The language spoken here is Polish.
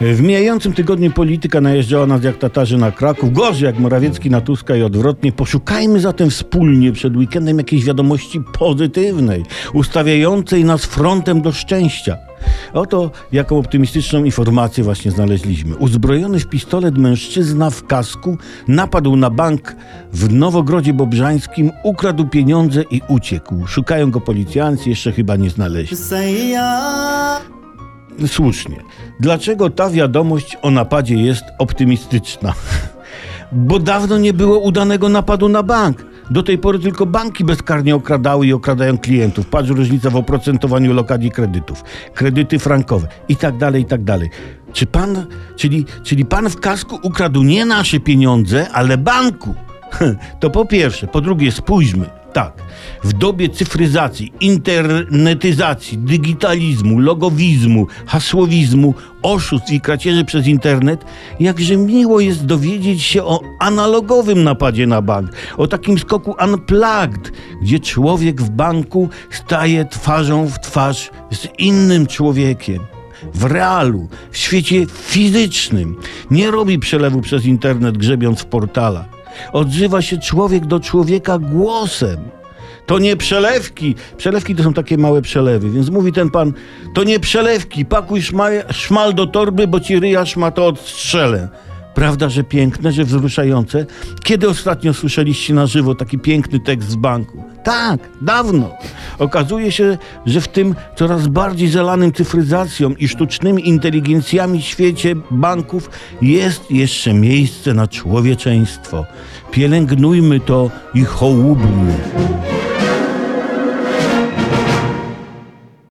W mijającym tygodniu polityka najeżdżała nas jak Tatarzy na Kraków, gorzej jak Morawiecki na Tuska i odwrotnie. Poszukajmy zatem wspólnie przed weekendem jakiejś wiadomości pozytywnej, ustawiającej nas frontem do szczęścia. Oto jaką optymistyczną informację właśnie znaleźliśmy. Uzbrojony w pistolet mężczyzna w kasku napadł na bank w Nowogrodzie Bobrzańskim, ukradł pieniądze i uciekł. Szukają go policjanci, jeszcze chyba nie znaleźli. Słusznie. Dlaczego ta wiadomość o napadzie jest optymistyczna? Bo dawno nie było udanego napadu na bank. Do tej pory tylko banki bezkarnie okradały i okradają klientów. Patrz różnica w oprocentowaniu lokat i kredytów, kredyty frankowe i tak dalej, i tak dalej. Czy pan, czyli, czyli pan w kasku ukradł nie nasze pieniądze, ale banku? To po pierwsze. Po drugie, spójrzmy. Tak, w dobie cyfryzacji, internetyzacji, digitalizmu, logowizmu, hasłowizmu, oszustw i kradzieży przez internet, jakże miło jest dowiedzieć się o analogowym napadzie na bank, o takim skoku unplugged, gdzie człowiek w banku staje twarzą w twarz z innym człowiekiem w realu, w świecie fizycznym. Nie robi przelewu przez internet, grzebiąc w portalach. Odzywa się człowiek do człowieka głosem. To nie przelewki. Przelewki to są takie małe przelewy, więc mówi ten pan, to nie przelewki, pakuj szmal, do torby, bo ci ryja szmato odstrzelę. Prawda, że piękne, że wzruszające? Kiedy ostatnio słyszeliście na żywo taki piękny tekst z banku? Tak, dawno. Okazuje się, że w tym coraz bardziej zalanym cyfryzacją i sztucznymi inteligencjami świecie banków jest jeszcze miejsce na człowieczeństwo. Pielęgnujmy to i hołubmy.